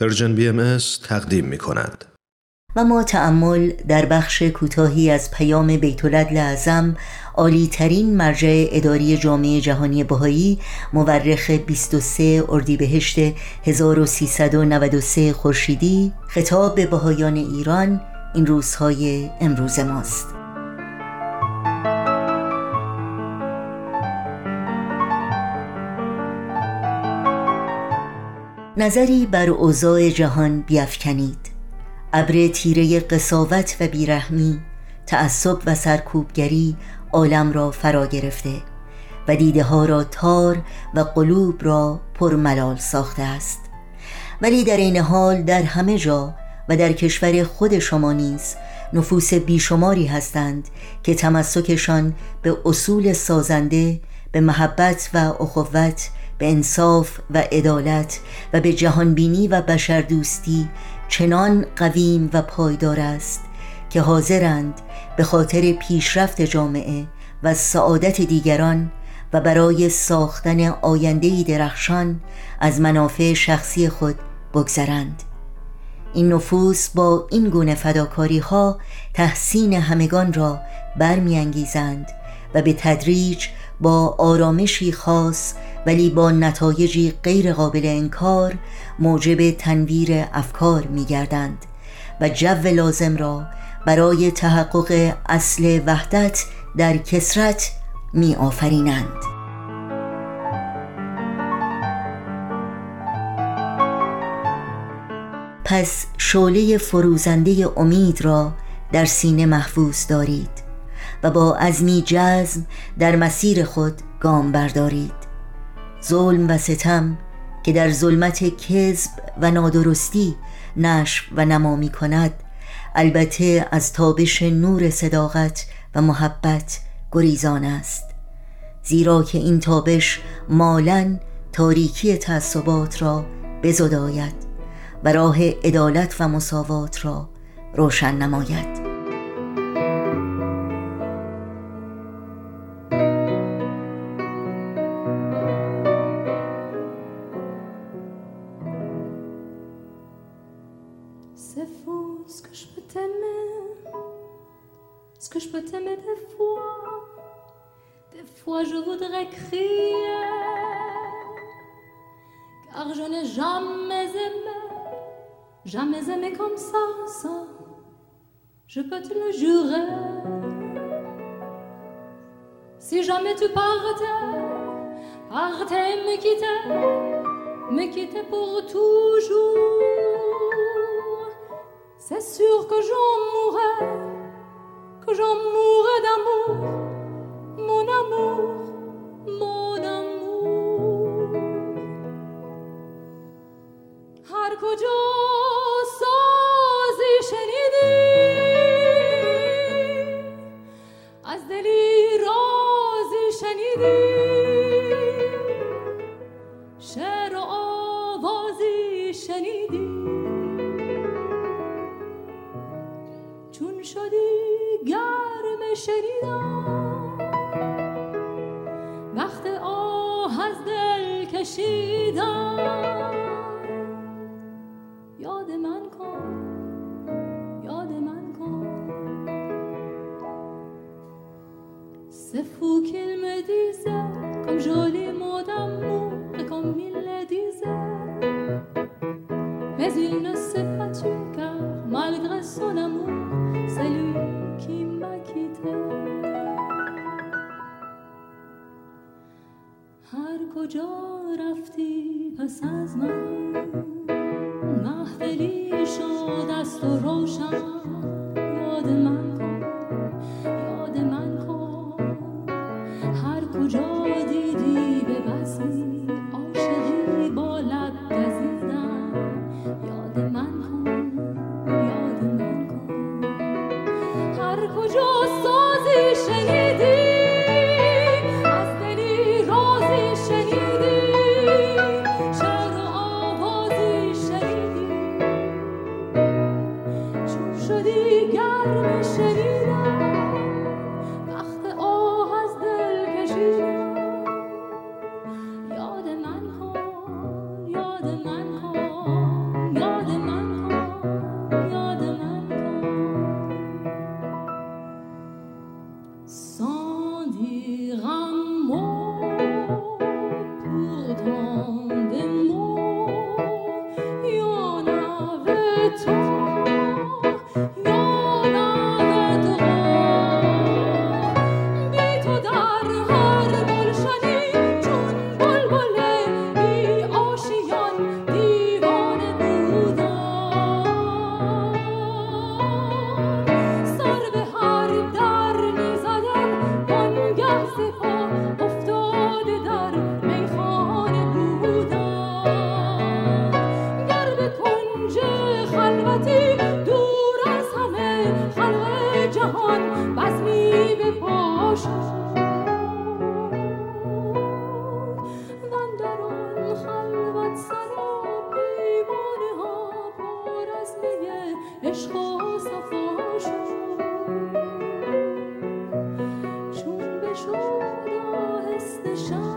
پرژن بی ام تقدیم می کند. و ما تعمل در بخش کوتاهی از پیام بیت اعظم عالی ترین مرجع اداری جامعه جهانی بهایی مورخ 23 اردیبهشت 1393 خورشیدی خطاب به بهایان ایران این روزهای امروز ماست نظری بر اوضاع جهان بیافکنید. ابر تیره قصاوت و بیرحمی تعصب و سرکوبگری عالم را فرا گرفته و دیده ها را تار و قلوب را پرملال ساخته است. ولی در این حال در همه جا و در کشور خود شما نیز نفوس بیشماری هستند که تمسکشان به اصول سازنده به محبت و اخوت به انصاف و عدالت و به جهانبینی و بشردوستی چنان قویم و پایدار است که حاضرند به خاطر پیشرفت جامعه و سعادت دیگران و برای ساختن آیندهی درخشان از منافع شخصی خود بگذرند. این نفوس با این گونه فداکاری ها تحسین همگان را برمیانگیزند و به تدریج با آرامشی خاص ولی با نتایجی غیر قابل انکار موجب تنویر افکار می گردند و جو لازم را برای تحقق اصل وحدت در کسرت می آفرینند. پس شعله فروزنده امید را در سینه محفوظ دارید و با عزمی جزم در مسیر خود گام بردارید ظلم و ستم که در ظلمت کذب و نادرستی نشو و نما می کند. البته از تابش نور صداقت و محبت گریزان است. زیرا که این تابش مالا تاریکی تعصبات را بزداید و راه عدالت و مساوات را روشن نماید. Des fois, des fois je voudrais crier, car je n'ai jamais aimé, jamais aimé comme ça, ça, je peux te le jurer. Si jamais tu partais, partais me quitter, me quitter pour toujours. C'est sûr que j'en mourrai, que j'en mourrai d'amour, mon amour, mon amour. هر کجا سازی شنیدی از دلی رازی شنیدی شعر و آوازی شنیدی شدی گرم شریدا وقت آه از دل کشیدا یاد من کن یاد من کن. سفو کلمه دیزه کم جولی مودم مو اکم میلی شد است و روشن. یاد من کن 的伤。